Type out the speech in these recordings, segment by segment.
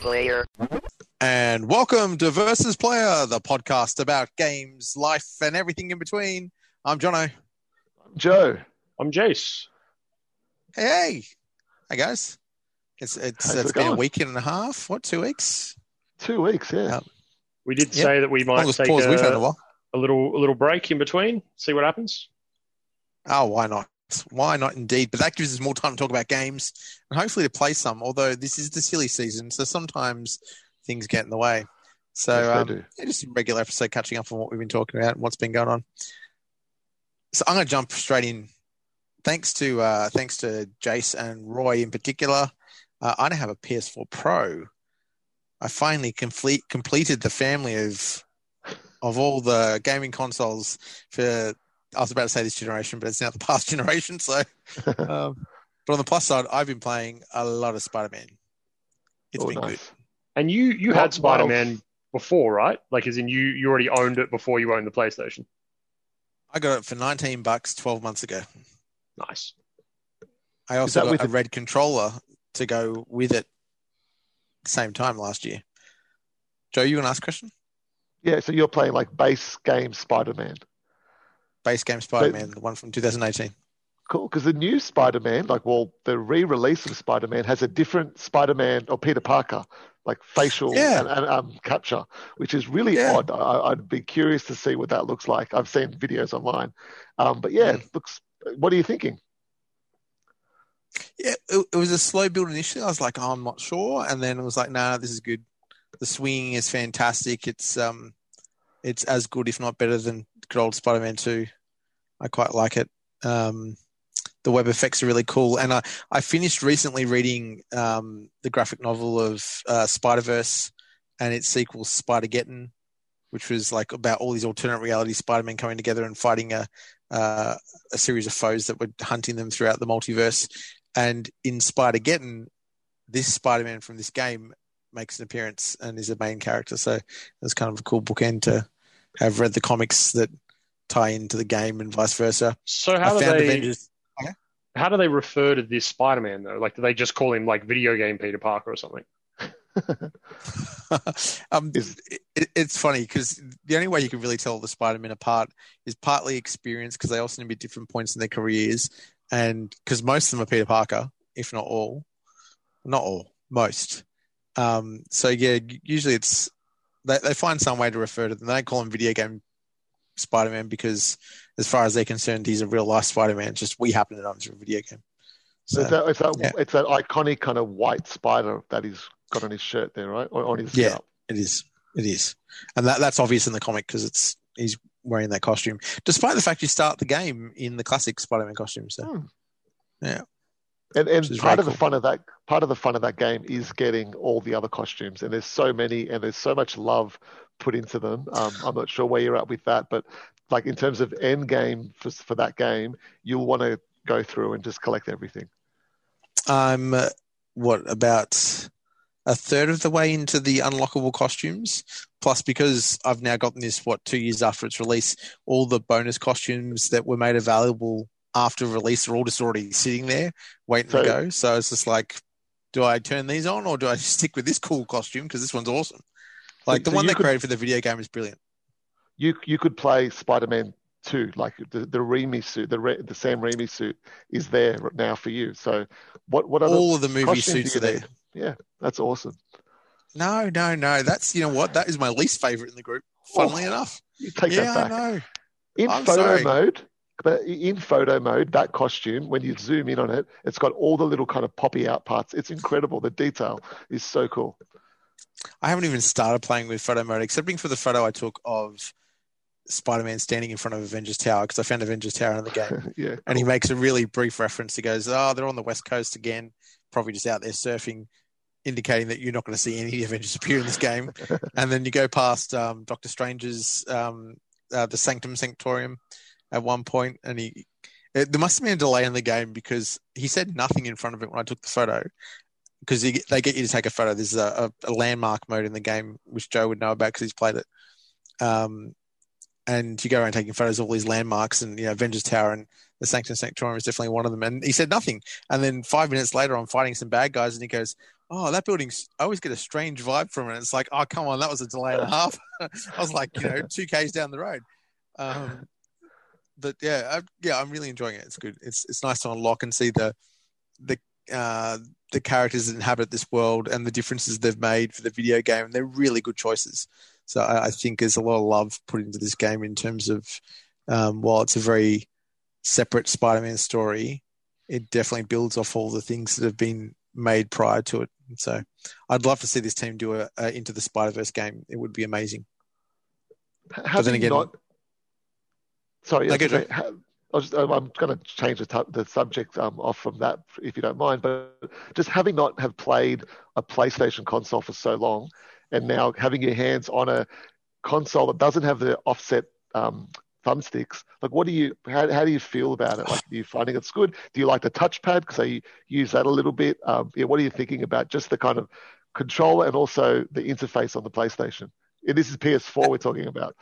player. And welcome to Versus Player, the podcast about games, life, and everything in between. I'm Jono. Joe. I'm Jace. Hey, hey, hey guys. It's it's How's it's it been a going? week and a half. What two weeks? Two weeks, yeah. Yeah. We did Yep. say that we might take pause we've had a a, while. a little a little break in between, see what happens. Oh, why not? Why not indeed? But that gives us more time to talk about games and hopefully to play some. Although this is the silly season, so sometimes things get in the way. So Yes, um, yeah, just a regular episode catching up on what we've been talking about and what's been going on. So I'm going to jump straight in. Thanks to uh, thanks to Jace and Roy in particular, uh, I now have a PS4 Pro. I finally complete completed the family of of all the gaming consoles for. I was about to say this generation, but it's now the past generation. So, um, but on the plus side, I've been playing a lot of Spider Man. It's Oh, been nice. good. And you you had Spider Man before, right? Like as in you you already owned it before you owned the PlayStation. I got it for 19 bucks 12 months ago. Nice. I also got with a the- red controller to go with it same time last year. Joe, you want to ask a question? Yeah, so you're playing like base game Spider Man. Base game Spider Man, the one from 2018. Cool, because the new Spider Man, like, well, the re release of Spider Man has a different Spider Man or Peter Parker, like facial Yeah. and, and um, capture, which is really Yeah. odd. I, I'd be curious to see what that looks like. I've seen videos online. Um, but yeah, Mm. looks, what are you thinking? Yeah, it, it was a slow build initially. I was like, oh, I'm not sure, and then it was like, nah, this is good. The swinging is fantastic. It's um, it's as good, if not better, than good old Spider Man 2. I quite like it. Um, the web effects are really cool, and I I finished recently reading um the graphic novel of uh, Spider Verse and its sequel Spider Geddon, which was like about all these alternate reality Spider Man coming together and fighting a uh, a series of foes that were hunting them throughout the multiverse. And in Spider Geddon, this Spider Man from this game makes an appearance and is a main character. So it's kind of a cool bookend to have read the comics that tie into the game and vice versa. So how I do found they Avengers. how do they refer to this Spider Man though? Like do they just call him like video game Peter Parker or something? um, it, it's funny because the only way you can really tell the Spider-Man apart is partly experience because they all seem to be at different points in their careers, and because most of them are Peter Parker, if not all, not all, most. Um, so yeah, usually it's they, they find some way to refer to them. They don't call him video game Spider-Man because, as far as they're concerned, he's a real life Spider-Man. Just we happen to know him through a video game. So it's, that, it's, that, yeah. it's that iconic kind of white spider that he's got on his shirt there, right? Or on his Yeah. scalp. It is. It is, and that that's obvious in the comic because it's he's wearing that costume, despite the fact you start the game in the classic Spider-Man costume. So Hmm. Yeah. And and part of the cool. fun of that part of the fun of that game is getting all the other costumes, and there's so many, and there's so much love put into them. Um, I'm not sure where you're at with that, but like in terms of end game for for that game, you'll want to go through and just collect everything. I'm uh, what about a third of the way into the unlockable costumes. Plus, because I've now gotten this what two years after its release, all the bonus costumes that were made available after release are all just already sitting there waiting So- to go. So it's just like, do I turn these on or do I stick with this cool costume because this one's awesome? Like the one they could- created for the video game is brilliant. You you could play Spider-Man 2, like the the Raimi suit, the Re, the Sam Raimi suit is there now for you. So what what other All of the movie suits are there. need? Yeah, that's awesome. No, no, no. That's you know what? That is my least favorite in the group. Funnily Oh, enough. You take yeah, that back. I know. In I'm photo sorry. mode, but in photo mode, that costume, when you zoom in on it, it's got all the little kind of poppy out parts. It's incredible. The detail is so cool. I haven't even started playing with photo mode, excepting for the photo I took of Spider-Man standing in front of Avengers Tower because I found Avengers Tower in the game, yeah. and he makes a really brief reference. He goes, "Oh, they're on the west coast again, probably just out there surfing." Indicating that you're not going to see any Avengers appear in this game, and then you go past um, Doctor Strange's um, uh, the Sanctum Sanctorum at one point, and he it, there must have been a delay in the game because he said nothing in front of it when I took the photo, because they get you to take a photo. There's a, a, a landmark mode in the game, which Joe would know about because he's played it. Um, and you go around taking photos of all these landmarks, and you know, Avengers Tower and the Sanctum Sanctorum is definitely one of them. And he said nothing. And then five minutes later, I'm fighting some bad guys, and he goes, oh, that building's. I always get a strange vibe from it. It's like, oh, come on, that was a delay and a half. I was like, you know, two k's down the road. Um, but yeah, I, yeah, I'm really enjoying it. It's good. It's it's nice to unlock and see the the uh, the characters that inhabit this world and the differences they've made for the video game. And they're really good choices. So I, I think there's a lot of love put into this game in terms of um, while it's a very separate Spider-Man story, it definitely builds off all the things that have been made prior to it. So I'd love to see this team do a, a Into the Spider Verse game. It would be amazing. Have then again, not... sorry, I was just, I'm going to change the, t- the subject um, off from that, if you don't mind. But just having not have played a PlayStation console for so long, and now having your hands on a console that doesn't have the offset um, thumbsticks. Like, what do you? How, how do you feel about it? Like, are you finding it's good? Do you like the touchpad because I use that a little bit? Um, yeah, what are you thinking about just the kind of controller and also the interface on the PlayStation? And this is PS4 we're talking about.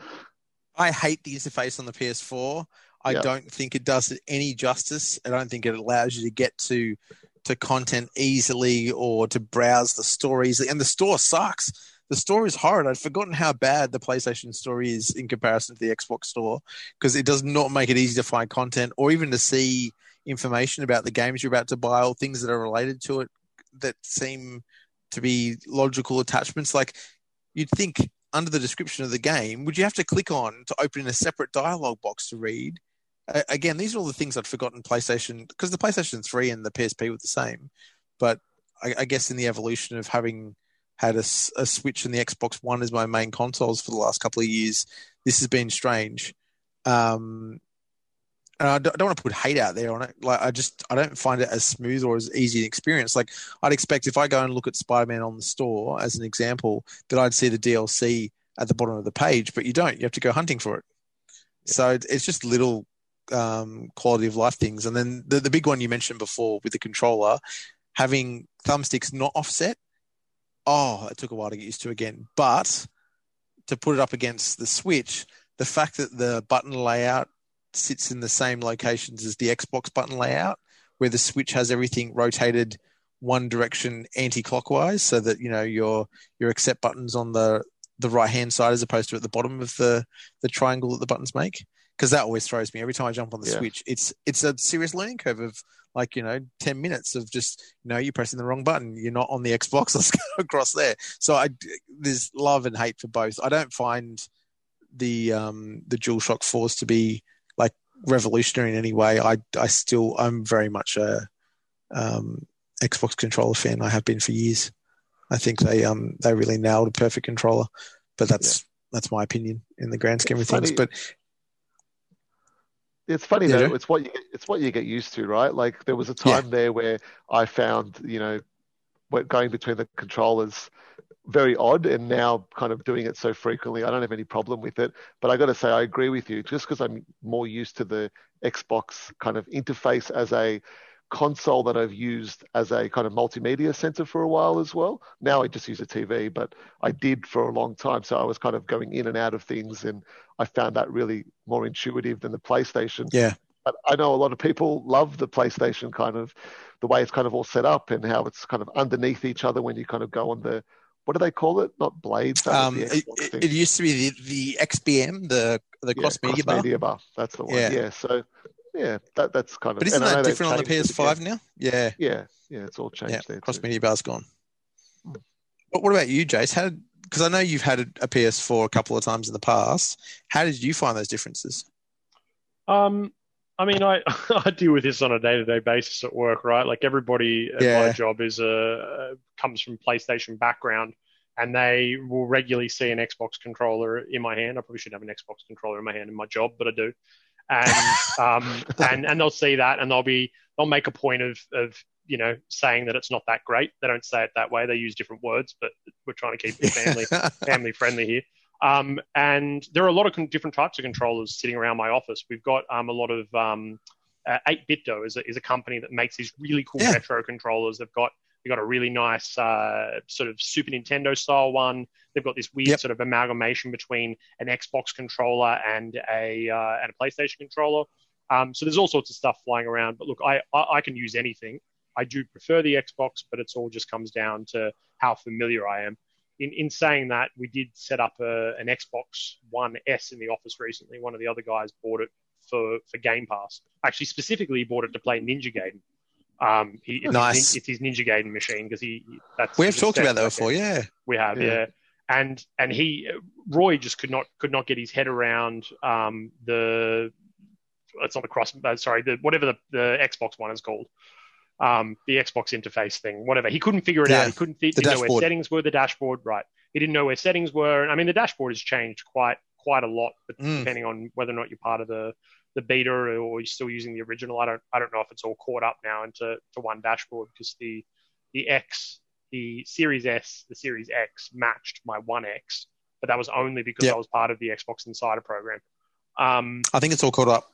I hate the interface on the PS4. I yep. don't think it does it any justice. I don't think it allows you to get to to content easily or to browse the stories. And the store sucks the store is horrid. I'd forgotten how bad the PlayStation store is in comparison to the Xbox store because it does not make it easy to find content or even to see information about the games you're about to buy or things that are related to it that seem to be logical attachments. Like you'd think under the description of the game, would you have to click on to open a separate dialogue box to read? Again, these are all the things I'd forgotten PlayStation because the PlayStation 3 and the PSP were the same. But I, I guess in the evolution of having had a, a, Switch and the Xbox One as my main consoles for the last couple of years. This has been strange. Um, and I don't, I don't, want to put hate out there on it. Like I just I don't find it as smooth or as easy an experience. Like I'd expect if I go and look at Spider-Man on the store as an example, that I'd see the DLC at the bottom of the page, but you don't. You have to go hunting for it. Yeah. So it's just little um, quality of life things. And then the, the big one you mentioned before with the controller, having thumbsticks not offset oh, it took a while to get used to again. But to put it up against the Switch, the fact that the button layout sits in the same locations as the Xbox button layout, where the Switch has everything rotated one direction anti-clockwise, so that you know your your accept buttons on the the right hand side as opposed to at the bottom of the the triangle that the buttons make. Because that always throws me every time I jump on the yeah. Switch. It's it's a serious learning curve of like you know 10 minutes of just you know you're pressing the wrong button you're not on the xbox let's go across there so i there's love and hate for both i don't find the um the DualShock 4s to be like revolutionary in any way i i still i'm very much a um xbox controller fan i have been for years i think they um they really nailed a perfect controller but that's yeah. that's my opinion in the grand scheme of things but it's funny yeah. though. It's what you it's what you get used to, right? Like there was a time yeah. there where I found you know, going between the controllers very odd, and now kind of doing it so frequently, I don't have any problem with it. But I got to say, I agree with you. Just because I'm more used to the Xbox kind of interface as a console that I've used as a kind of multimedia center for a while as well. Now I just use a TV, but I did for a long time. So I was kind of going in and out of things, and I found that really more intuitive than the PlayStation. Yeah. But I know a lot of people love the PlayStation kind of the way it's kind of all set up and how it's kind of underneath each other when you kind of go on the what do they call it? Not blades. Um, it, it, used to be the, the XBM, the the yeah, cross media cross bar. media bar. That's the one. Yeah. yeah. So yeah, that, that's kind of. But isn't that different on the PS5 now? Yeah. Yeah, yeah, it's all changed yeah, there. Cross media bar's gone. Hmm. But what about you, Jace? How did because I know you've had a, a, PS4 a couple of times in the past. How did you find those differences? Um, I mean, I I deal with this on a day to day basis at work, right? Like everybody at yeah. my job is a comes from PlayStation background, and they will regularly see an Xbox controller in my hand. I probably should have an Xbox controller in my hand in my job, but I do and um, and and they'll see that and they'll be they'll make a point of of you know saying that it's not that great. They don't say it that way. They use different words, but we're trying to keep it family family friendly here. Um, and there are a lot of different types of controllers sitting around my office. We've got um, a lot of um, uh, 8BitDo is a, is a company that makes these really cool yeah. retro controllers. They've got They've got a really nice uh, sort of Super Nintendo style one. They've got this weird yep. sort of amalgamation between an Xbox controller and a uh, and a PlayStation controller. Um, so there's all sorts of stuff flying around. But look, I, I, I can use anything. I do prefer the Xbox, but it's all just comes down to how familiar I am. In, in saying that, we did set up a, an Xbox One S in the office recently. One of the other guys bought it for, for Game Pass. Actually, specifically, bought it to play Ninja Gaiden. Um, he, it's Nice. His, it's his Ninja Gaiden machine because he that's We have talked about that before, yeah. We have, Yeah. yeah. And and he Roy just could not could not get his head around um, the it's not the cross uh, sorry the whatever the, the Xbox one is called um, the Xbox interface thing whatever he couldn't figure it Yeah, out he couldn't th- know where settings were the dashboard right he didn't know where settings were and I mean the dashboard has changed quite quite a lot but Mm. depending on whether or not you're part of the the beta or you're still using the original I don't I don't know if it's all caught up now into to one dashboard because the the X the Series S, the Series X matched my One X, but that was only because Yep. I was part of the Xbox Insider program. Um, I think it's all caught up.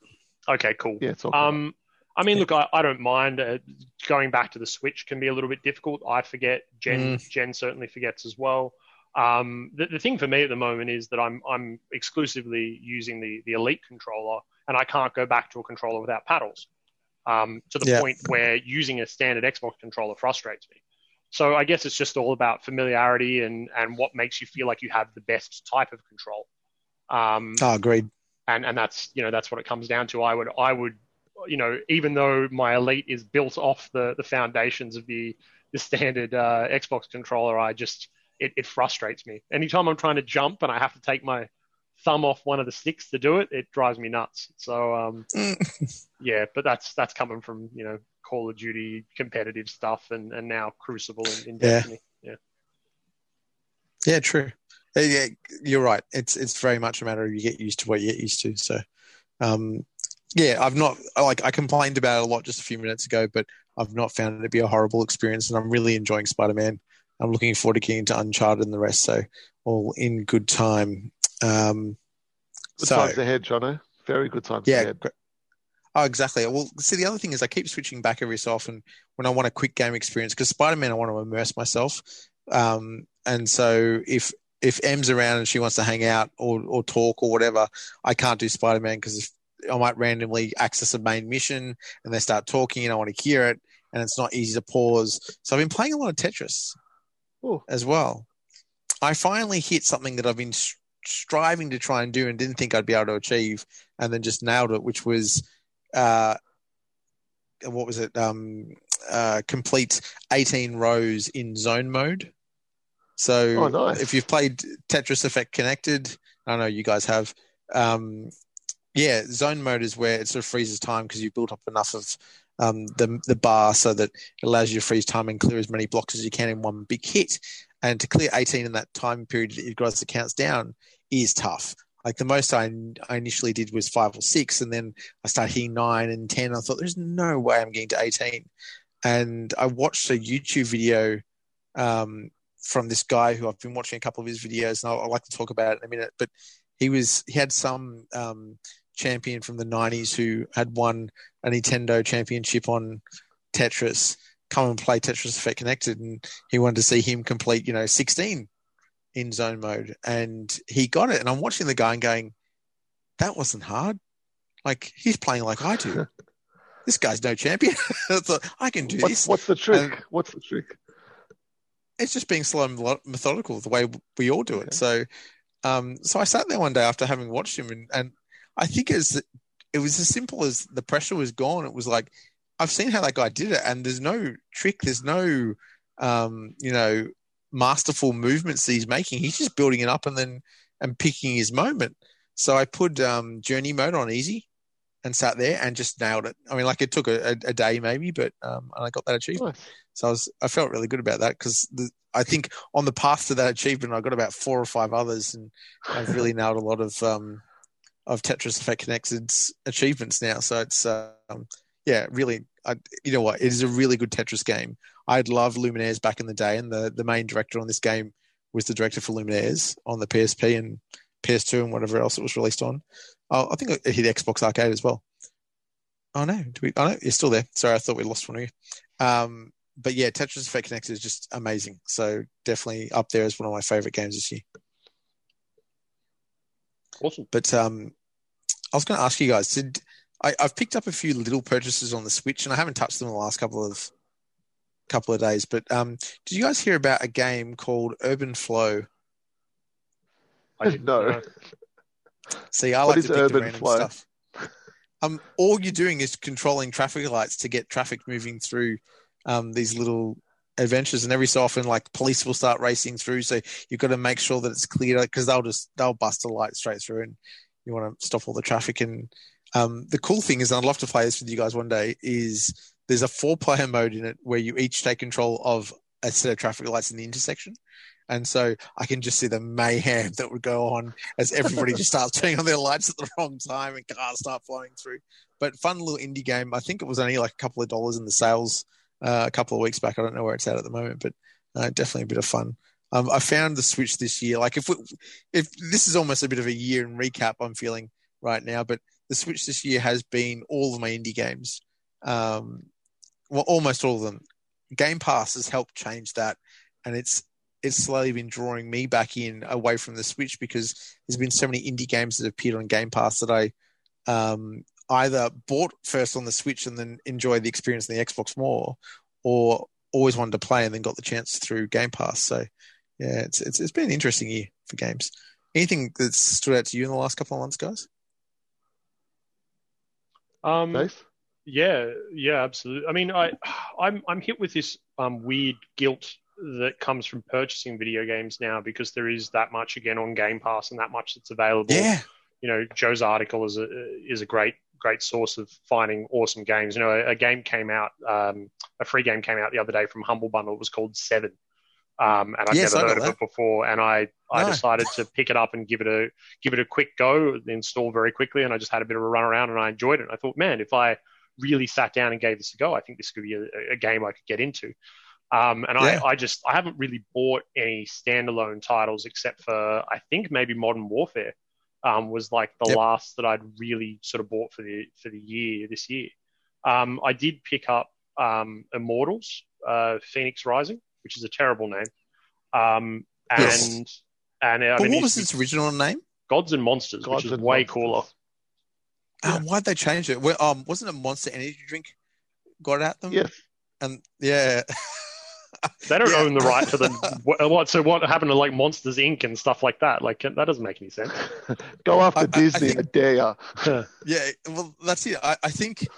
okay, cool. Yeah, it's all Um, I mean, look, I, I don't mind. Uh, going back to the Switch can be a little bit difficult. I forget. Jen, Jen certainly forgets as well. Um, the, the thing for me at the moment is that I'm I'm exclusively using the the Elite controller, and I can't go back to a controller without paddles. Um, to the Yeah. point where using a standard Xbox controller frustrates me. So I guess it's just all about familiarity and and what makes you feel like you have the best type of control. Um, Oh, agreed. and and that's you know that's what it comes down to. I would I would you know even though my elite is built off the the foundations of the the standard uh, Xbox controller, I just it, it frustrates me. Anytime I'm trying to jump and I have to take my thumb off one of the sticks to do it, it drives me nuts. So um, yeah, but that's that's coming from you know Call of Duty competitive stuff and and now Crucible in, in Yeah. Destiny. Yeah. Yeah, true. Uh, Yeah, you're right. It's it's very much a matter of you get used to what you get used to. So, um, yeah, I've not like I complained about it a lot just a few minutes ago, but I've not found it to be a horrible experience, and I'm really enjoying Spider Man. I'm looking forward to getting into Uncharted and the rest. So, all in good time. Um, Good so, times ahead, Jono. Very good times yeah. ahead. gr- Oh, exactly. Well, see, the other thing is I keep switching back every so often when I want a quick game experience because Spider Man, I want to immerse myself. Um, and so if if M's around and she wants to hang out or, or talk or whatever, I can't do Spider Man because I might randomly access a main mission and they start talking and I want to hear it and it's not easy to pause. So I've been playing a lot of Tetris Oh, as well. I finally hit something that I've been striving to try and do and didn't think I'd be able to achieve, and then just nailed it, which was, uh, what was it? Um, uh, complete 18 rows in zone mode. So Oh, nice. if you've played Tetris Effect Connected, I don't know you guys have. Um, yeah, zone mode is where it sort of freezes time because you've built up enough of um, the the bar so that it allows you to freeze time and clear as many blocks as you can in one big hit. And to clear 18 in that time period that you've got as it counts down is tough. Like the most I, I initially did was five or six, and then I started hitting nine and 10. I thought, there's no way I'm getting to 18. And I watched a YouTube video um, from this guy who I've been watching a couple of his videos, and I'll, I'd like to talk about it in a minute. But he was he had some um, champion from the 90s who had won a Nintendo championship on Tetris come and play Tetris Effect Connected, and he wanted to see him complete, you know, 16 in zone mode, and he got it. And I'm watching the guy and going, that wasn't hard. Like he's playing like I do. this guy's no champion. I I can do what's, this. what's the trick? And- what's the trick? It's just being slow and methodical, the way we all do it. Okay. So, um, so I sat there one day after having watched him, and, and I think it's it was as simple as the pressure was gone. It was like I've seen how that guy did it, and there's no trick, there's no, um, you know, masterful movements that he's making. He's just building it up and then and picking his moment. So I put um, journey mode on easy and sat there and just nailed it. I mean, like it took a, a, a day maybe, but um, and I got that achievement. Nice. So I was I felt really good about that because I think on the path to that achievement, I got about four or five others, and I've really nailed a lot of um, of Tetris Effect Connected's achievements now. So it's um, yeah, really, I, you know what? It is a really good Tetris game. I'd love Lumines back in the day, and the the main director on this game was the director for Lumines on the PSP and PS2 and whatever else it was released on. Oh, I think it hit Xbox Arcade as well. Oh no, do we? Oh no, you're still there. Sorry, I thought we lost one of you. Um, but yeah, Tetris Effect Connect is just amazing. So definitely up there as one of my favorite games this year. Awesome. But um, I was going to ask you guys: Did I, I've picked up a few little purchases on the Switch, and I haven't touched them in the last couple of couple of days. But um, did you guys hear about a game called Urban Flow? I didn't know. See, I What like to pick the Urban random Flow? stuff. Um, all you're doing is controlling traffic lights to get traffic moving through um, these little adventures, and every so often, like police will start racing through, so you've got to make sure that it's clear because they'll just they'll bust a light straight through, and you want to stop all the traffic. And um, the cool thing is, and I'd love to play this with you guys one day, is there's a four player mode in it where you each take control of a set of traffic lights in the intersection. And so I can just see the mayhem that would go on as everybody just starts turning on their lights at the wrong time and cars start flying through. But fun little indie game. I think it was only like a couple of dollars in the sales uh, a couple of weeks back. I don't know where it's at at the moment, but uh, definitely a bit of fun. Um, I found the Switch this year. Like if we, if this is almost a bit of a year in recap, I'm feeling right now. But the Switch this year has been all of my indie games. Um, well, almost all of them. Game Pass has helped change that, and it's it's slowly been drawing me back in away from the Switch because there's been so many indie games that appeared on Game Pass that I um, either bought first on the Switch and then enjoyed the experience on the Xbox more, or always wanted to play and then got the chance through Game Pass. So yeah, it's it's, it's been an interesting year for games. Anything that's stood out to you in the last couple of months, guys? Um, Dave? Yeah, yeah, absolutely. I mean, I, I'm I'm hit with this um, weird guilt that comes from purchasing video games now because there is that much again on Game Pass and that much that's available. Yeah, You know, Joe's article is a is a great great source of finding awesome games. You know, a, a game came out, um, a free game came out the other day from Humble Bundle. It was called Seven. Um, and I've Yes, never heard of it before, and I, I No. decided to pick it up and give it a give it a quick go, install very quickly, and I just had a bit of a run around and I enjoyed it. I thought, man, if I really sat down and gave this a go, I think this could be a, a game I could get into. Um, and Yeah. I, I just I haven't really bought any standalone titles except for I think maybe Modern Warfare um, was like the Yep. last that I'd really sort of bought for the for the year this year. Um, I did pick up um, Immortals, uh, Phoenix Rising, which is a terrible name. Um, and Yes. and uh, I but mean, what was its original name? Gods and Monsters, Gods which is way Monsters. cooler. Yeah. Um, why'd they change it? Well, um, wasn't it Monster Energy Drink got at them? Yes. and yeah, They don't Yeah. own the right to the what, what. So what happened to like Monsters Inc. and stuff like that? Like that doesn't make any sense. Go after I- I- I Disney, think- I dare ya. yeah. Well, that's it. I, I think I,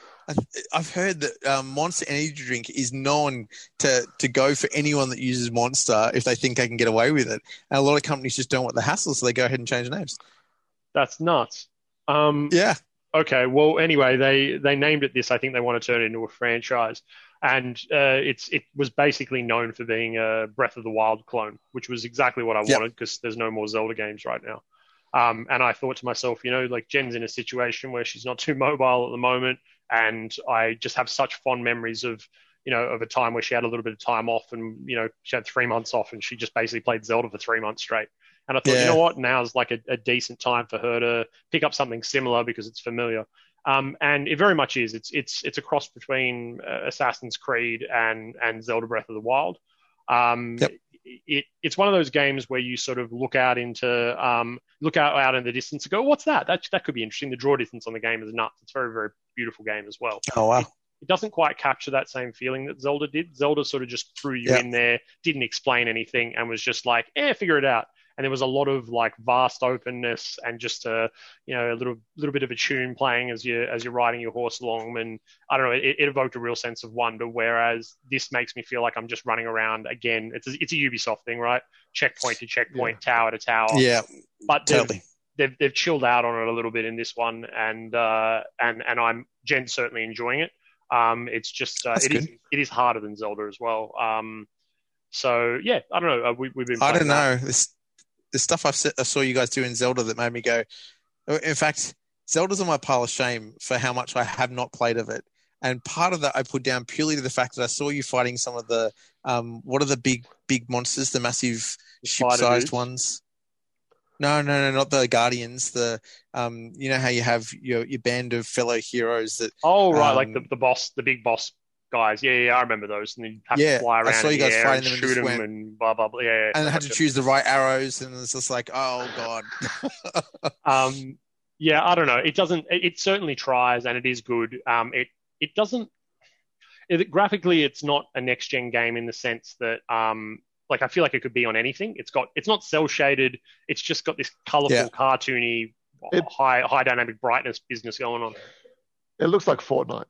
I've heard that um, Monster Energy Drink is known to to go for anyone that uses Monster if they think they can get away with it, and a lot of companies just don't want the hassle, so they go ahead and change names. That's nuts. Um, Yeah, Okay, well, anyway, they they named it this. I think they want to turn it into a franchise, and uh, it's it was basically known for being a Breath of the Wild clone, which was exactly what I Yep. wanted because there's no more Zelda games right now. Um, and I thought to myself, you know, like Jen's in a situation where she's not too mobile at the moment, and I just have such fond memories of you know of a time where she had a little bit of time off, and you know she had three months off, and she just basically played Zelda for three months straight. And I thought, you know what, now's like a, a decent time for her to pick up something similar because it's familiar. Um, and it very much is. It's it's it's a cross between uh, Assassin's Creed and and Zelda Breath of the Wild. Um, Yep. It it's one of those games where you sort of look out into um, look out out in the distance and go, what's that? That that could be interesting. The draw distance on the game is nuts. It's a very very beautiful game as well. Oh wow. It doesn't quite capture that same feeling that Zelda did. Zelda sort of just threw you Yeah. in there, didn't explain anything, and was just like, "Eh, figure it out." And there was a lot of like vast openness and just a you know a little little bit of a tune playing as you as you're riding your horse along. And I don't know, it, it evoked a real sense of wonder. Whereas this makes me feel like I'm just running around again. It's a, it's a Ubisoft thing, right? Checkpoint to checkpoint, tower to tower. Yeah, but they've, totally. they've they've chilled out on it a little bit in this one, and uh, and and I'm Jen's certainly enjoying it. Um, it's just uh, it is, it is harder than Zelda as well. Um, so yeah, I don't know. Uh, we, we've been. I don't that. know. This the stuff I've se- I saw you guys do in Zelda that made me go. In fact, Zelda's on my pile of shame for how much I have not played of it. And part of that I put down purely to the fact that I saw you fighting some of the um, what are the big big monsters, the massive ship-sized ones. No, no, no, not the guardians. The um, you know how you have your your band of fellow heroes that Oh right, like the, Um, the boss, the big boss guys. Yeah, yeah, I remember those. And you have Yeah, to fly I around saw you guys air fighting and them and shoot just them went- and blah blah blah. Yeah, yeah. and I had gotcha. to choose the right arrows, and it's just like, oh god. Um, yeah, I don't know. It doesn't. It, it certainly tries, and it is good. Um, it it doesn't. it, graphically, it's not a next gen game in the sense that um, like I feel like it could be on anything. It's got it's not cell shaded. It's just got this colorful, Yeah. cartoony, It- high high dynamic brightness business going on. It looks like Fortnite.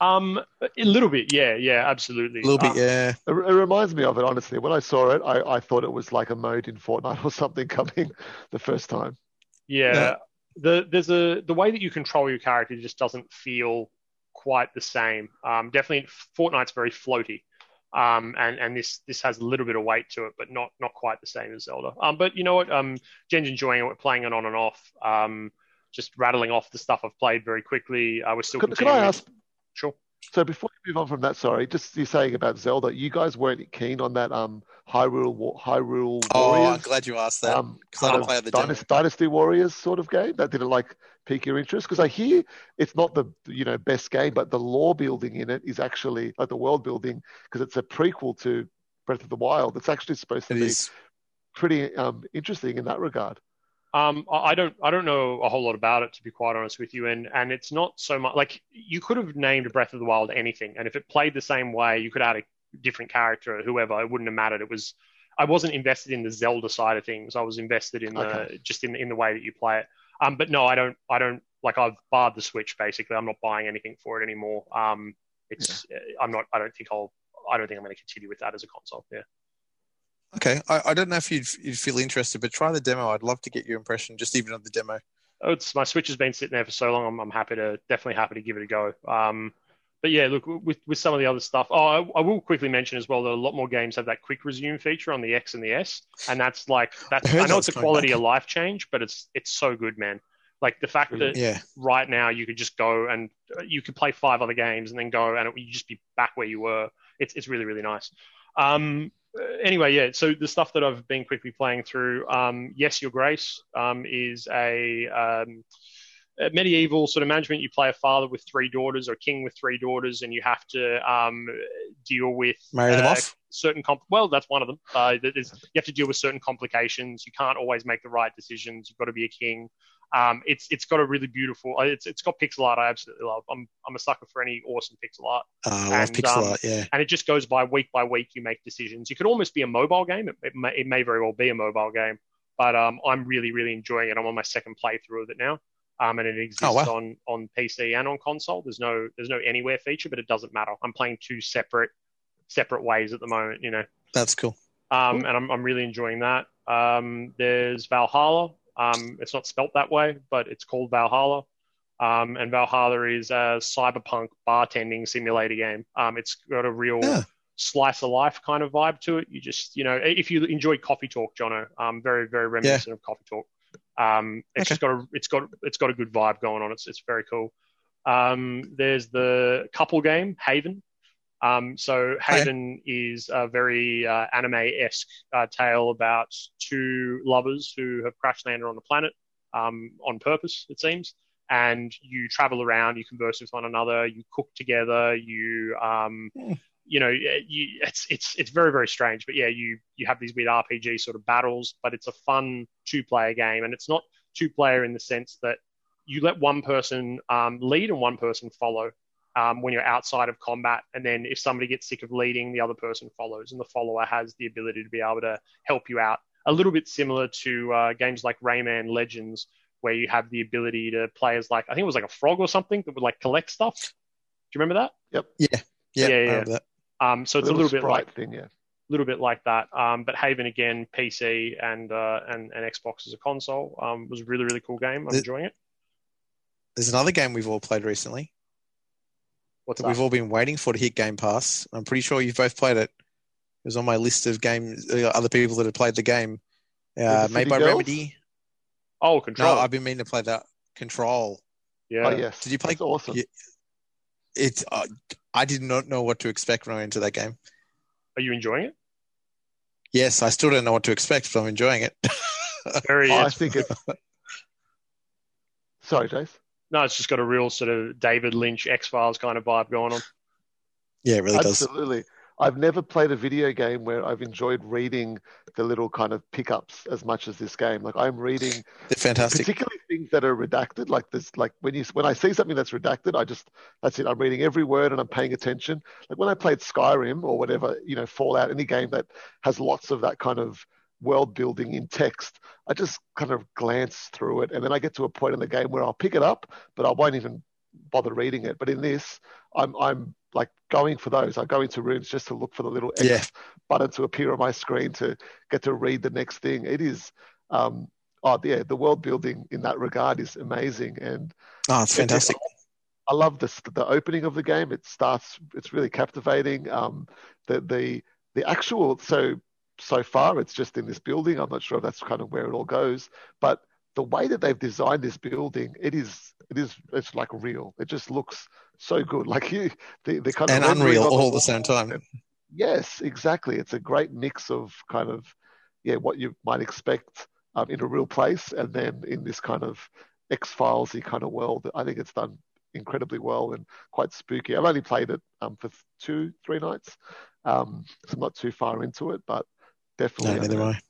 Um, a little bit, yeah, yeah, absolutely. A little bit, Um, yeah. It, it reminds me of it, honestly. When I saw it, I, I thought it was like a mode in Fortnite or something coming the first time. Yeah. Yeah. The there's a the way that you control your character just doesn't feel quite the same. Um, definitely Fortnite's very floaty. Um, and, and this this has a little bit of weight to it, but not not quite the same as Zelda. Um, but you know what? Um, Jen's enjoying it. We're playing it on and off. Um, just rattling off the stuff I've played very quickly. I was still Could, could. I ask? Sure. So before you move on from that, sorry, just you're saying about Zelda, you guys weren't keen on that um Hyrule Wa- Hyrule Oh, I'm glad you asked that. um, kind of play the. Dynasty, Dynasty Warriors sort of game. That didn't like pique your interest because I hear it's not the you know best game, but the lore building in it is actually like the world building because it's a prequel to Breath of the Wild. It's actually supposed to It be is. pretty um interesting in that regard. Um, I don't, I don't know a whole lot about it to be quite honest with you, and and it's not so much like you could have named Breath of the Wild anything, and if it played the same way, you could add a different character, or whoever. It wouldn't have mattered. It was, I wasn't invested in the Zelda side of things. I was invested in the Okay. just in in the way that you play it. Um, but no, I don't, I don't like I've barred the Switch basically. I'm not buying anything for it anymore. Um, it's, I'm not, I don't think I'll, I don't think I'm going to continue with that as a console. Yeah. Okay, I, I don't know if you'd, you'd feel interested, but try the demo. I'd love to get your impression, just even of the demo. Oh, it's my Switch has been sitting there for so long. I'm, I'm happy to definitely happy to give it a go. Um, but yeah, look with with some of the other stuff. Oh, I, I will quickly mention as well that a lot more games have that quick resume feature on the X and the S, and that's like that's. I I know it's a quality back. of life change, but it's it's so good, man. Like the fact that Yeah, right now you could just go and uh, you could play five other games and then go and it, you just be back where you were. It's it's really really nice. Um, anyway, yeah. So the stuff that I've been quickly playing through, um, yes, Your Grace, um, is a, um, a medieval sort of management. You play a father with three daughters or a king with three daughters, and you have to um, deal with marry them uh, off. certain comp- well that's one of them uh, that is, you have to deal with certain complications you can't always make the right decisions you've got to be a king um, it's it's got a really beautiful uh, it's it's got pixel art I absolutely love. I'm I'm a sucker for any awesome pixel art. Uh, I love and, pixel um, art. Yeah, and it just goes by week by week you make decisions. You could almost be a mobile game. It, it, may, it may very well be a mobile game. But um, I'm really really enjoying it. I'm on my second playthrough of it now. Um, and it exists Oh, wow. on on PC and on console. There's no there's no anywhere feature but it doesn't matter. I'm playing two separate separate ways at the moment you know. That's cool. um, and I'm, I'm really enjoying that. Um, there's Valhalla. Um, it's not spelt that way, but it's called Valhalla. Um, and Valhalla is a cyberpunk bartending simulator game. Um, it's got a real Yeah. slice of life kind of vibe to it. You just, you know, if you enjoy Coffee Talk, Jono, um, very, very reminiscent of Coffee Talk. Um, it's Okay. just got a, it's got, it's got a good vibe going on. It's, it's very cool. Um, there's the couple game Haven. Um, so. Haven is a very uh, anime-esque uh, tale about two lovers who have crash landed on a planet um, on purpose, it seems. And you travel around, you converse with one another, you cook together, you, um, Hmm. you know, you, it's it's it's very very strange. But yeah, you you have these weird RPG sort of battles, but it's a fun two-player game, and it's not two-player in the sense that you let one person um, lead and one person follow um, when you're outside of combat. And then if somebody gets sick of leading, the other person follows, and the follower has the ability to be able to help you out. A little bit similar to uh, games like Rayman Legends, where you have the ability to play as like I think it was like a frog or something that would like collect stuff. Do you remember that? Yep. Yeah, Yeah, I yeah. that. Um, so it's a little bit like thing, yeah. little bit like that. Um, but Haven again, PC and uh, and and Xbox as a console um, was a really really cool game. I'm The- enjoying it. There's another game we've all played recently What's that that? we've all been waiting for to hit Game Pass. I'm pretty sure you've both played it. It was on my list of games, uh, other people that have played the game. Uh, Was made by Girls? Remedy. Oh, Control. No, I've been meaning to play that. Control. yeah. Oh yes. Did you play- It's awesome. Yeah. It's. Uh, I did not know what to expect when I went into that game. Are you enjoying it? Yes, I still don't know what to expect, but I'm enjoying it. Very. Oh, I think it's. Sorry, Jace. No, it's just got a real sort of David Lynch X Files kind of vibe going on. yeah, it really does. Absolutely. I've never played a video game where I've enjoyed reading the little kind of pickups as much as this game. Like I'm reading They're fantastic. particularly things that are redacted. Like this, like when you when I see something that's redacted, I just that's it. I'm reading every word and I'm paying attention. Like when I played Skyrim or whatever, you know, Fallout, any game that has lots of that kind of world building in text, I just kind of glance through it, and then I get to a point in the game where I'll pick it up, but I won't even bother reading it. But in this, I'm I'm like going for those. I go into rooms just to look for the little X Yeah. button to appear on my screen to get to read the next thing. It is, um, oh yeah, the world building in that regard is amazing, and Oh, it's fantastic. I love the the opening of the game. It starts. It's really captivating. Um, the the the actual so so far it's just in this building. I'm not sure if that's kind of where it all goes, but the way that they've designed this building, it is it is it's like real. It just looks so good. Like you, the the kind And of unreal on the all the same time. Yes, exactly. It's a great mix of kind of yeah what you might expect um, in a real place, and then in this kind of X Filesy kind of world. I think it's done incredibly well and quite spooky. I've only played it um, for two, three nights, um, so I'm not too far into it, but definitely No, neither am I.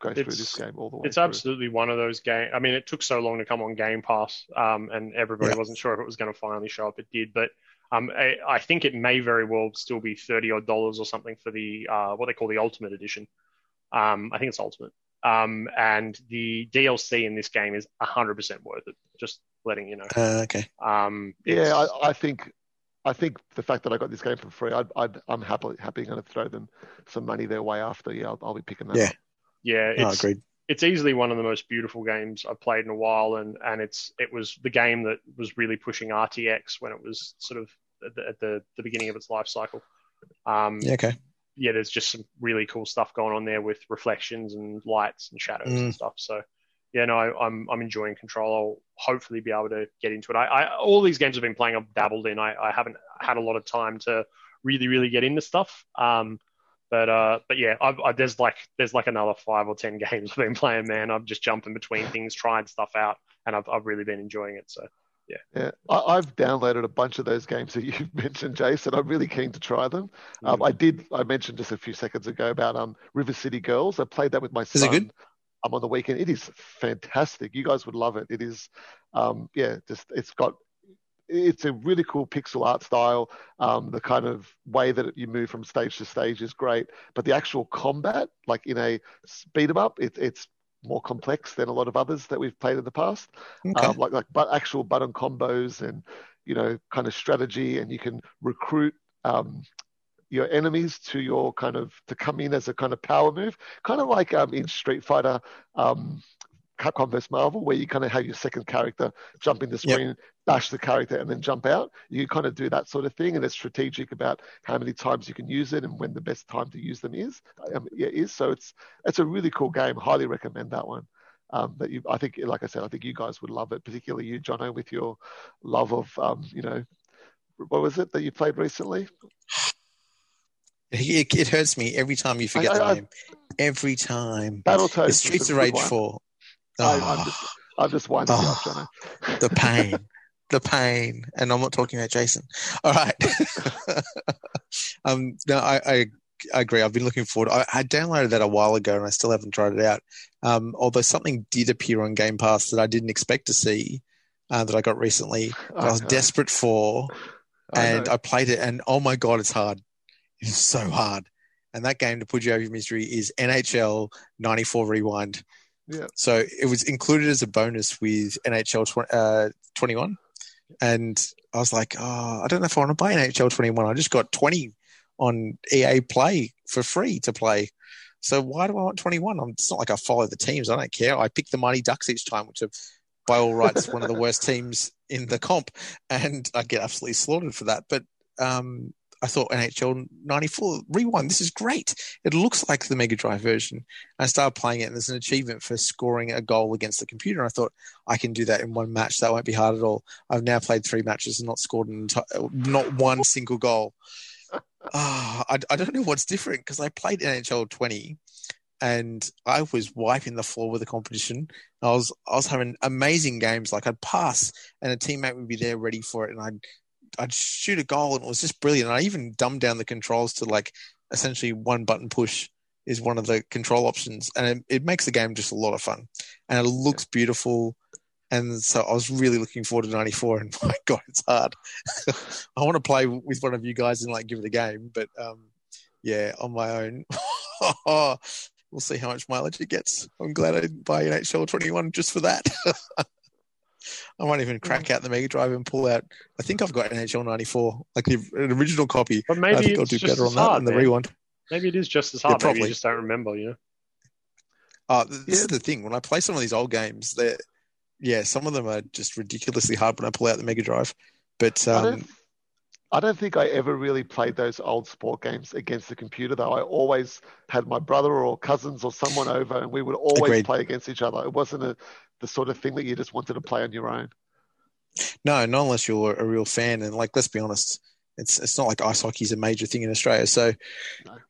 go through It's- this game all the way. It's through. absolutely one of those games. I mean, it took so long to come on Game Pass, um, and everybody Yeah. wasn't sure if it was going to finally show up. It did, but um, I, I think it may very well still be thirty odd dollars or something for the uh, what they call the Ultimate Edition. Um, I think it's Ultimate, um, and the DLC in this game is hundred percent worth it. Just letting you know. Uh, okay. Um, Yeah, I, I think I think the fact that I got this game for free, I'd, I'd, I'm happy happy going to throw them some money their way after. Yeah, I'll, I'll be picking that Yeah. up. yeah, it's agreed. it's easily one of the most beautiful games I've played in a while, and and it's it was the game that was really pushing RTX when it was sort of at the at the, the beginning of its life cycle. Um, Yeah, okay. yeah, there's just some really cool stuff going on there with reflections and lights and shadows and Mm. stuff. So yeah, no, I, I'm I'm enjoying Control. I'll hopefully be able to get into it. I, I all these games I've been playing, I've dabbled in. I, I haven't had a lot of time to really really get into stuff. Um, but uh, but yeah, I've, I, there's like there's like another five or ten games I've been playing. Man, I'm just jumping between things, trying stuff out, and I've I've really been enjoying it. So Yeah, I, I've downloaded a bunch of those games that you've mentioned, Jason. I'm really keen to try them. Um, Mm. I did. I mentioned just a few seconds ago about um, River City Girls. I played that with my it son. good? I'm on the weekend. It is fantastic. You guys would love it. It is, um, yeah, just it's got. It's a really cool pixel art style. Um, the kind of way that you move from stage to stage is great, but the actual combat, like in a beat 'em up, it, it's more complex than a lot of others that we've played in the past Okay. um, like like but actual button combos and you know kind of strategy and you can recruit um, your enemies to your kind of to come in as a kind of power move kind of like um, in street fighter um, capcom vs marvel where you kind of have your second character jump in the Yep. screen dash the character and then jump out you kind of do that sort of thing and it's strategic about how many times you can use it and when the best time to use them is um, yeah, is so it's it's a really cool game highly recommend that one um, that you, I think, like I said, I think you guys would love it, particularly you, Jono, with your love of, um, you know, what was it that you played recently? It, it hurts me every time you forget I- the I- name. Every time. Battletoads. It's Streets of Rage one. 4. I- I'm Oh, just- I'm just winding you up, Oh. Jono. the pain. the pain. And I'm not talking about Jason. All right. um, no, I, I, I agree. I've been looking forward. I, I downloaded that a while ago and I still haven't tried it out. Um, although something did appear on Game Pass that I didn't expect to see uh, that I got recently. that I was know. desperate for. I and. I played it, and oh my god, it's hard. It is so hard. And that game to put you over your misery is NHL 94 Rewind. Yeah. So it was included as a bonus with NHL tw- uh, 21. And I was like, oh, I don't know if I want to buy NHL 21. I just got 20 on EA Play for free to play. So why do I want 21? I'm, it's not like I follow the teams. I don't care. I pick the Mighty Ducks each time, which are by all rights one of the worst teams in the comp, and I get absolutely slaughtered for that. But um, I thought NHL 94 Rewind, this is great. It looks like the Mega Drive version. I started playing it, and there's an achievement for scoring a goal against the computer. And I thought I can do that in one match. That won't be hard at all. I've now played three matches and not scored an enti- not one single goal. Ah, I, I don't know what's different because I played NHL 20 and I was wiping the floor with the competition. I was I was having amazing games. Like I'd pass and a teammate would be there ready for it, and I'd I'd shoot a goal and it was just brilliant. I even dumbed down the controls to like essentially one button push is one of the control options, and it, it makes the game just a lot of fun, and it looks beautiful. And so I was really looking forward to 94 and my God, it's hard. I want to play with one of you guys and like give it a game, but um, yeah, on my own, we'll see how much mileage it gets. I'm glad I didn't buy an NHL 21 just for that. I might even crack out the Mega Drive and pull out. I think I've got NHL '94, like the an original copy. But maybe I think it's I'll do just better as on that hard, than the rewind. Maybe it is just as hard. maybe probably. you just don't remember. You know. Uh, this Yeah. is the thing. When I play some of these old games, they yeah, some of them are just ridiculously hard when I pull out the Mega Drive. But I um, don't, I don't think I ever really played those old sport games against the computer, though. I always had my brother or cousins or someone over, and we would always Agreed. play against each other. It wasn't a, the sort of thing that you just wanted to play on your own. no, not unless you're a real fan. And like, let's be honest, it's it's not like ice hockey is a major thing in Australia. So,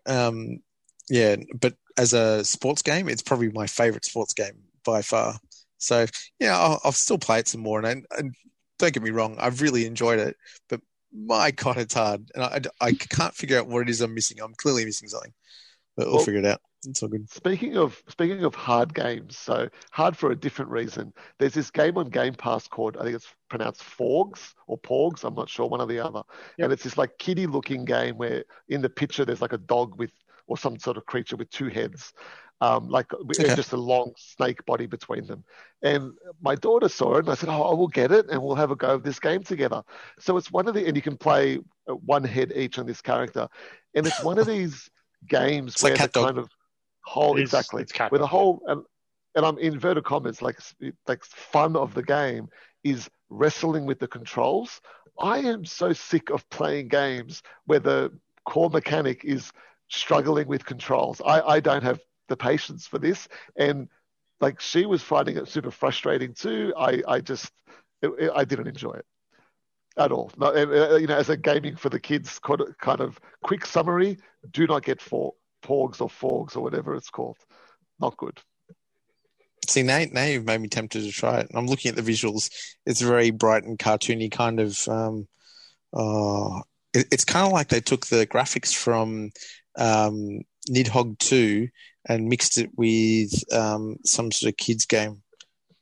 um, yeah. But as a sports game, it's probably my favorite sports game by far. So yeah, I'll, I'll still play it some more. And, I, and don't get me wrong, I've really enjoyed it. But my God, it's hard, and I, I can't figure out what it is I'm missing. I'm clearly missing something, but we'll Well- figure it out. It's all good. Speaking of speaking of hard games, so hard for a different reason. There's this game on Game Pass called I think it's pronounced Forgs or Porgs. I'm not sure, one or the other. Yep. And it's this like kiddie looking game where in the picture there's like a dog with or some sort of creature with two heads, um, like Okay. just a long snake body between them. And my daughter saw it and I said, "Oh, I will get it and we'll have a go of this game together." So it's one of the and you can play uh, one head each on this character, and it's one of these games It's where like the dog. kind of whole It is- exactly it's cat where the dog, whole and, and I'm in inverted commas like like fun of the game is wrestling with the controls. I am so sick of playing games where the core mechanic is struggling with controls. I, I don't have the patience for this, and like she was finding it super frustrating too. I I just it, it- I didn't enjoy it at all. No, uh, you know, as a gaming for the kids kind of- quick summary: do not get for porgs or forgs or whatever it's called. Not good. See, now, now you've made me tempted to try it. I'm looking at the visuals. It's very bright and cartoony, kind of. Um, uh, it, it's kind of like they took the graphics from um, Nidhogg 2 and mixed it with um, some sort of kids game.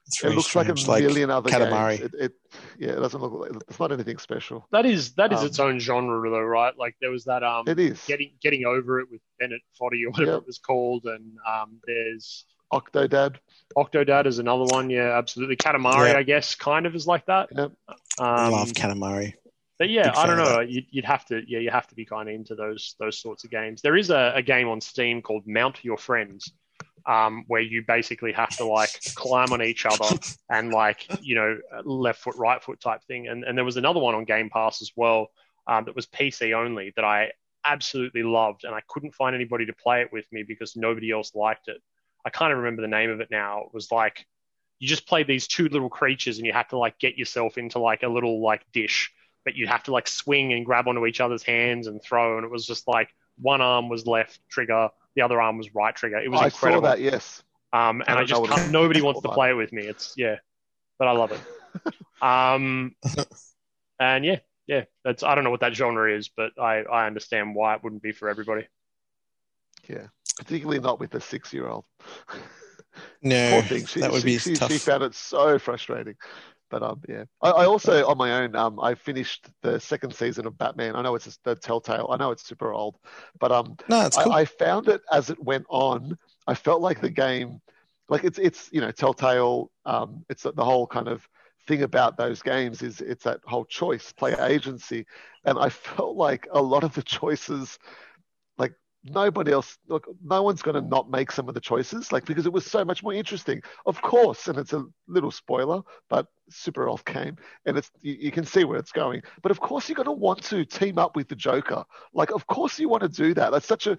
It's It very looks like a strange, million other Katamari. games. It, it yeah, it doesn't look. Like, it's not anything special. That is that is Um, its own genre though, right? Like there was that um It is getting getting over it with Bennett Foddy or whatever Yep. it was called, and um there's Octodad. Octodad is another one. Yeah, absolutely. Katamari, Yeah. I guess, kind of is like that. Yep. I Um, love Katamari. But yeah, Big I don't know. You'd, you'd have to, yeah, you have to be kind of into those those sorts of games. There is a, a game on Steam called Mount Your Friends, um, where you basically have to like climb on each other and like you know left foot right foot type thing. And and there was another one on Game Pass as well um, that was PC only that I absolutely loved, and I couldn't find anybody to play it with me because nobody else liked it. I can't remember the name of it now. It was like you just play these two little creatures and you have to like get yourself into like a little like dish but you have to like swing and grab onto each other's hands and throw and it was just like one arm was left trigger the other arm was right trigger it was I incredible saw that. Yes. um and i, don't just can't, nobody wants to play it with me it's yeah but i love it um and yeah yeah that's i don't know what that genre is but i i understand why it wouldn't be for everybody Yeah, Particularly not with a six-year-old. No, Poor thing. She, that would she, be she, tough. she found it so frustrating. But um, yeah. I, I also on my own um, I finished the second season of Batman. I know it's a, the Telltale. I know it's super old, but um, no, it's cool. I, I found it as it went on. I felt like the game, like it's it's you know Telltale. Um, it's the whole kind of thing about those games is it's that whole choice, player agency, and I felt like a lot of the choices, nobody else, look, no one's going to not make some of the choices, like because it was so much more interesting. Of course, and it's a little spoiler, but Super Elf came, and it's you, you can see where it's going. But of course, you're going to want to team up with the Joker. Like, of course, you want to do that. That's such a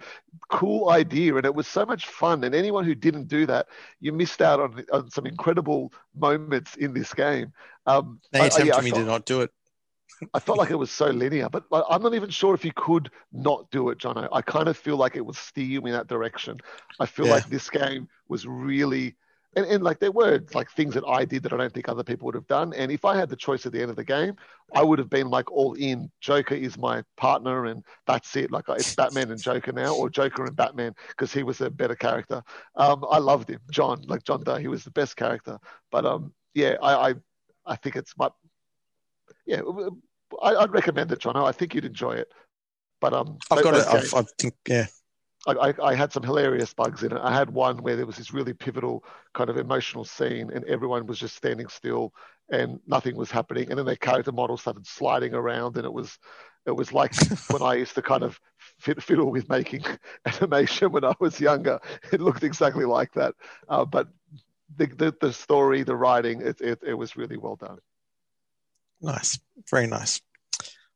cool idea, and it was so much fun. And anyone who didn't do that, you missed out on, on some incredible moments in this game. Um, you're I- tempting yeah, me to not do it. I felt like it was so linear, but like, I'm not even sure if you could not do it, Jono. I kind of feel like it would steer you in that direction. I feel Yeah. like this game was really and, and like there were like things that I did that I don't think other people would have done. And if I had the choice at the end of the game, I would have been like all in. Joker is my partner, and that's it. Like it's Batman and Joker now, or Joker and Batman because he was a better character. Um, I loved him, John, like John Doe. He was the best character. But um, yeah, I, I, I think it's my, yeah, I, would recommend it, John. I think you'd enjoy it. But um, I've got it. I think yeah. I, I, had some hilarious bugs in it. I had one where there was this really pivotal kind of emotional scene, and everyone was just standing still, and nothing was happening. And then their character model started sliding around, and it was, it was like when I used to kind of fiddle with making animation when I was younger. It looked exactly like that. Uh, but the, the, the story, the writing, it, it it was really well done. Nice, very nice.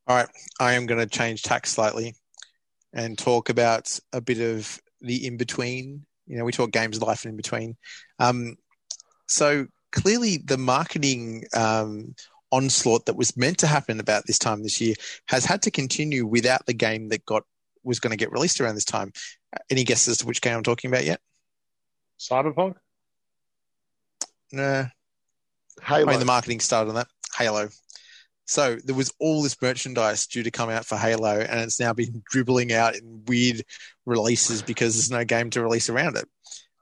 All right, I am going to change tack slightly and talk about a bit of the in between. You know, we talk games, life, and in between. Um, so clearly, the marketing um, onslaught that was meant to happen about this time this year has had to continue without the game that got was going to get released around this time. Any guesses as to which game I'm talking about yet? Cyberpunk. Nah. Halo. I mean, the marketing started on that. Halo. So there was all this merchandise due to come out for Halo, and it's now been dribbling out in weird releases because there's no game to release around it.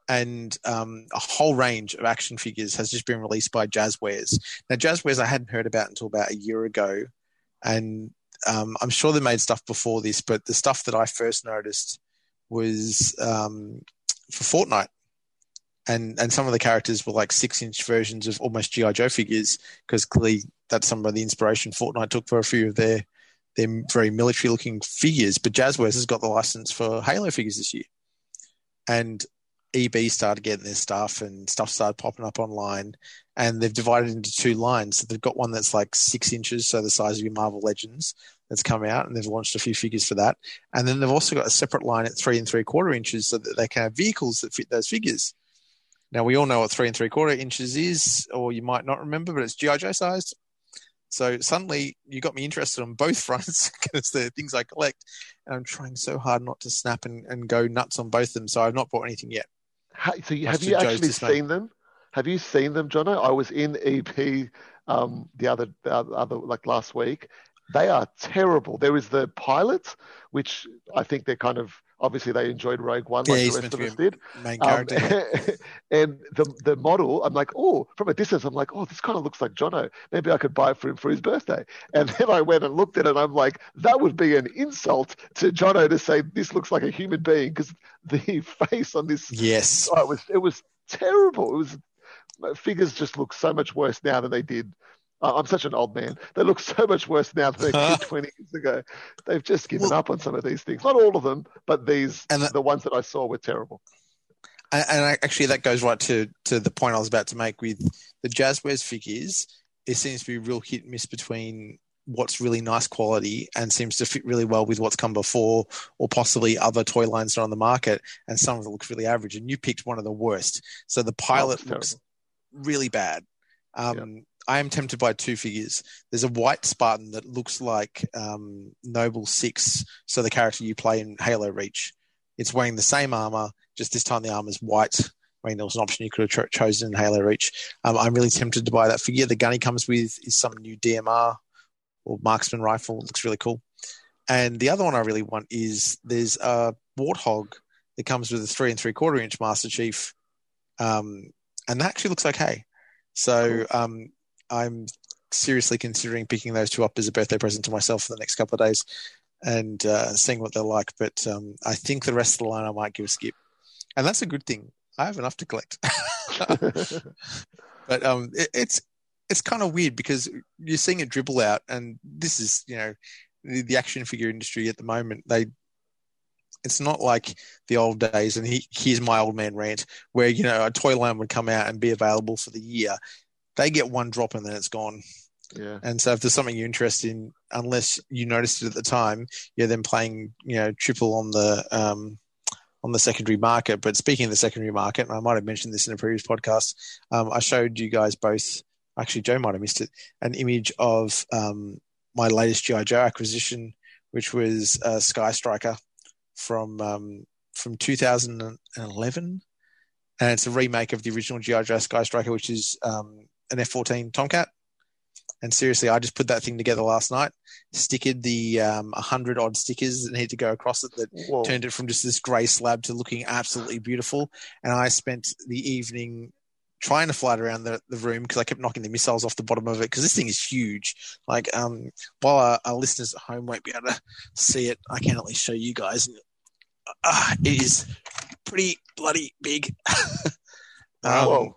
And um, a whole range of action figures has just been released by Jazwares. Now, Jazwares I hadn't heard about until about a year ago, and um, I'm sure they made stuff before this, but the stuff that I first noticed was um, for Fortnite and and some of the characters were like six inch versions of almost GI Joe figures because clearly that's some of the inspiration Fortnite took for a few of their their very military looking figures. But Jazwares has got the license for Halo figures this year, and EB started getting their stuff and stuff started popping up online, and they've divided into two lines. So they've got one that's like six inches, so the size of your Marvel Legends, that's come out, and they've launched a few figures for that. And then they've also got a separate line at three and three quarter inches, so that they can have vehicles that fit those figures. Now we all know what three and three quarter inches is, or you might not remember, but it's GI Joe sized. So suddenly you got me interested on both fronts because they're things I collect, and I'm trying so hard not to snap and, and go nuts on both of them. So I've not bought anything yet. How, so you, have you actually seen them? Have you seen them, Jono? I was in EB um, the other the other like last week. They are terrible. There is the pilot, which I think they're kind of obviously they enjoyed Rogue One like yeah, the rest of us did. Main character. Um, and the the model, I'm like, oh, from a distance, I'm like, oh, this kind of looks like Jono. Maybe I could buy it for him for his birthday. And then I went and looked at it, and I'm like, that would be an insult to Jono to say this looks like a human being because the face on this, yes, oh, it was it was terrible. It was figures just look so much worse now than they did I'm such an old man. They look so much worse now than they did 20 years ago. They've just given well, up on some of these things. Not all of them, but these, and the, the ones that I saw were terrible. And, and, actually, that goes right to, to the point I was about to make with the Jazwares figures. It seems to be a real hit and miss between what's really nice quality and seems to fit really well with what's come before or possibly other toy lines that are on the market and some of it looks really average and you picked one of the worst so the pilot oh, looks really bad um, I am tempted by two figures. There's a white Spartan that looks like um, Noble Six, so the character you play in Halo Reach. It's wearing the same armor, just this time the armor's white. I mean, there was an option you could have cho- chosen in Halo Reach. Um, I'm really tempted to buy that figure. The gun he comes with is some new DMR or marksman rifle. It looks really cool. And the other one I really want is there's a Warthog that comes with a three and three quarter inch Master Chief, um, and that actually looks okay. So um, I'm seriously considering picking those two up as a birthday present to myself for the next couple of days and uh, seeing what they're like. But um, I think the rest of the line I might give a skip, and that's a good thing. I have enough to collect. but um, it, it's it's kind of weird because you're seeing it dribble out, and this is you know the, the action figure industry at the moment. They it's not like the old days, and he, here's my old man rant, where you know a toy line would come out and be available for the year, they get one drop and then it's gone. Yeah. And so if there's something you're interested in, unless you noticed it at the time, you're then playing, you know, triple on the um, on the secondary market. But speaking of the secondary market, and I might have mentioned this in a previous podcast, um, I showed you guys both. Actually, Joe might have missed it. An image of um, my latest GI Joe acquisition, which was uh, Sky Striker from um, from 2011 and it's a remake of the original GI Joe Sky Striker, which is um, an F14 Tomcat. And seriously, I just put that thing together last night, stickered the um, 100 odd stickers that need to go across it that Whoa. turned it from just this grey slab to looking absolutely beautiful. And I spent the evening trying to fly it around the, the room because I kept knocking the missiles off the bottom of it because this thing is huge. Like, um, while our, our, listeners at home won't be able to see it, I can at least show you guys. Uh, it is pretty bloody big. um,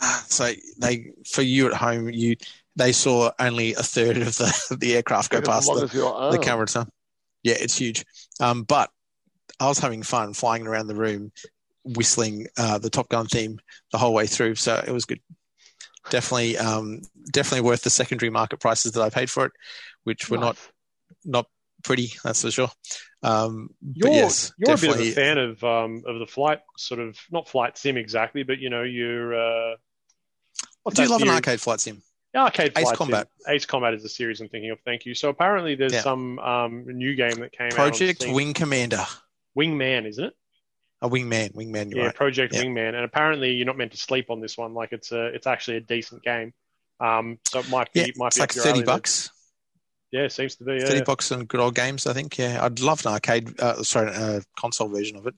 so they, for you at home, you they saw only a third of the the aircraft go past the, the camera. So, yeah, it's huge. Um, but I was having fun flying around the room, whistling uh, the Top Gun theme the whole way through. So it was good. Definitely, um, definitely worth the secondary market prices that I paid for it, which were nice. not not pretty. That's for sure. Um, you're, yes, you're a bit of a fan of um, of the flight sort of not flight sim exactly, but you know you're. Uh, I do love an arcade flight sim. Yeah, arcade Ace flight Combat. Sim. Ace Combat is the series I'm thinking of. Thank you. So apparently there's Yeah. some um, new game that came Project out. Project Wing Commander. Wingman, isn't it? A wingman, wingman. You're yeah, right. Project Yeah. Wingman, and apparently you're not meant to sleep on this one. Like it's a, it's actually a decent game. Um, so it might be, Yeah, might it's be like thirty there. bucks. Yeah, it seems to be. Yeah, Thirty bucks on good old games. I think. Yeah, I'd love an arcade. Uh, sorry, a console version of it.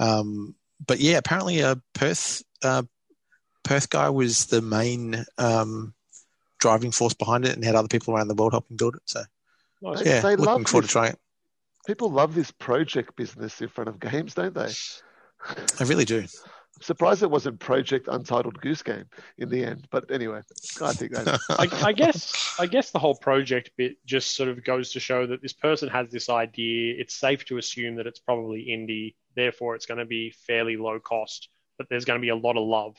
Um, but yeah, apparently a Perth uh, Perth guy was the main um, driving force behind it, and had other people around the world helping build it. So Nice. Yeah, they looking love forward to this. trying it. People love this project business in front of games, don't they? I really do. I'm surprised it wasn't Project Untitled Goose Game in the end. But anyway, I think that I, I guess I guess the whole project bit just sort of goes to show that this person has this idea. It's safe to assume that it's probably indie, therefore it's going to be fairly low cost, but there's going to be a lot of love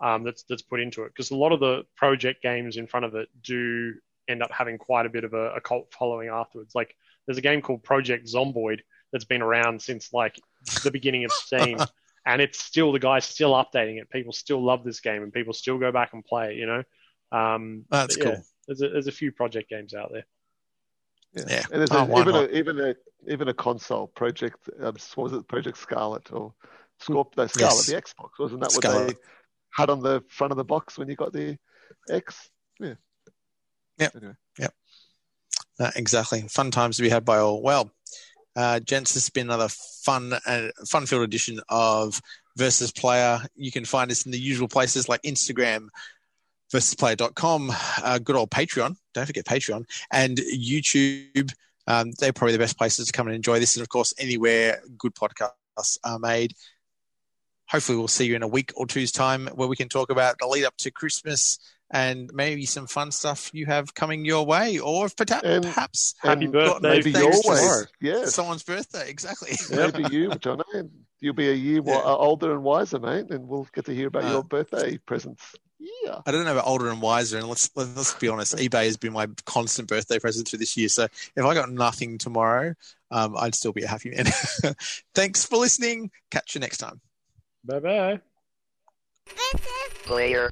um, that's that's put into it because a lot of the project games in front of it do end up having quite a bit of a, a cult following afterwards. Like there's a game called Project Zomboid that's been around since like the beginning of Steam. And it's still the guy's still updating it. People still love this game, and people still go back and play it. You know, um, That's yeah, cool. There's a, there's a few project games out there. Yeah. And there's Oh, a, why even, a, even a even a console project. Um, what was it? Project Scarlett or Scorp? No, Scarlett, Yes. the Xbox. Wasn't that what Scarlett. they had on the front of the box when you got the X? Yeah. Yep. Anyway. Uh, exactly. Fun times to be had by all. Well, uh, gents, this has been another fun and fun filled edition of Versus Player. You can find us in the usual places like Instagram, versusplayer.com, uh, good old Patreon. Don't forget Patreon and YouTube. Um, they're probably the best places to come and enjoy this. And of course, anywhere good podcasts are made. Hopefully, we'll see you in a week or two's time where we can talk about the lead up to Christmas and maybe some fun stuff you have coming your way, or if perhaps, And- perhaps Happy birthday, Maybe your way. Yes. someone's birthday. Exactly. Maybe you, John. You'll be a year Yeah. older and wiser, mate, and we'll get to hear about Uh, your birthday presents. Yeah. I don't know about older and wiser, and let's let's let's be honest. eBay has been my constant birthday present through this year. So if I got nothing tomorrow, um, I'd still be a happy man. Thanks for listening. Catch you next time. Bye bye. player.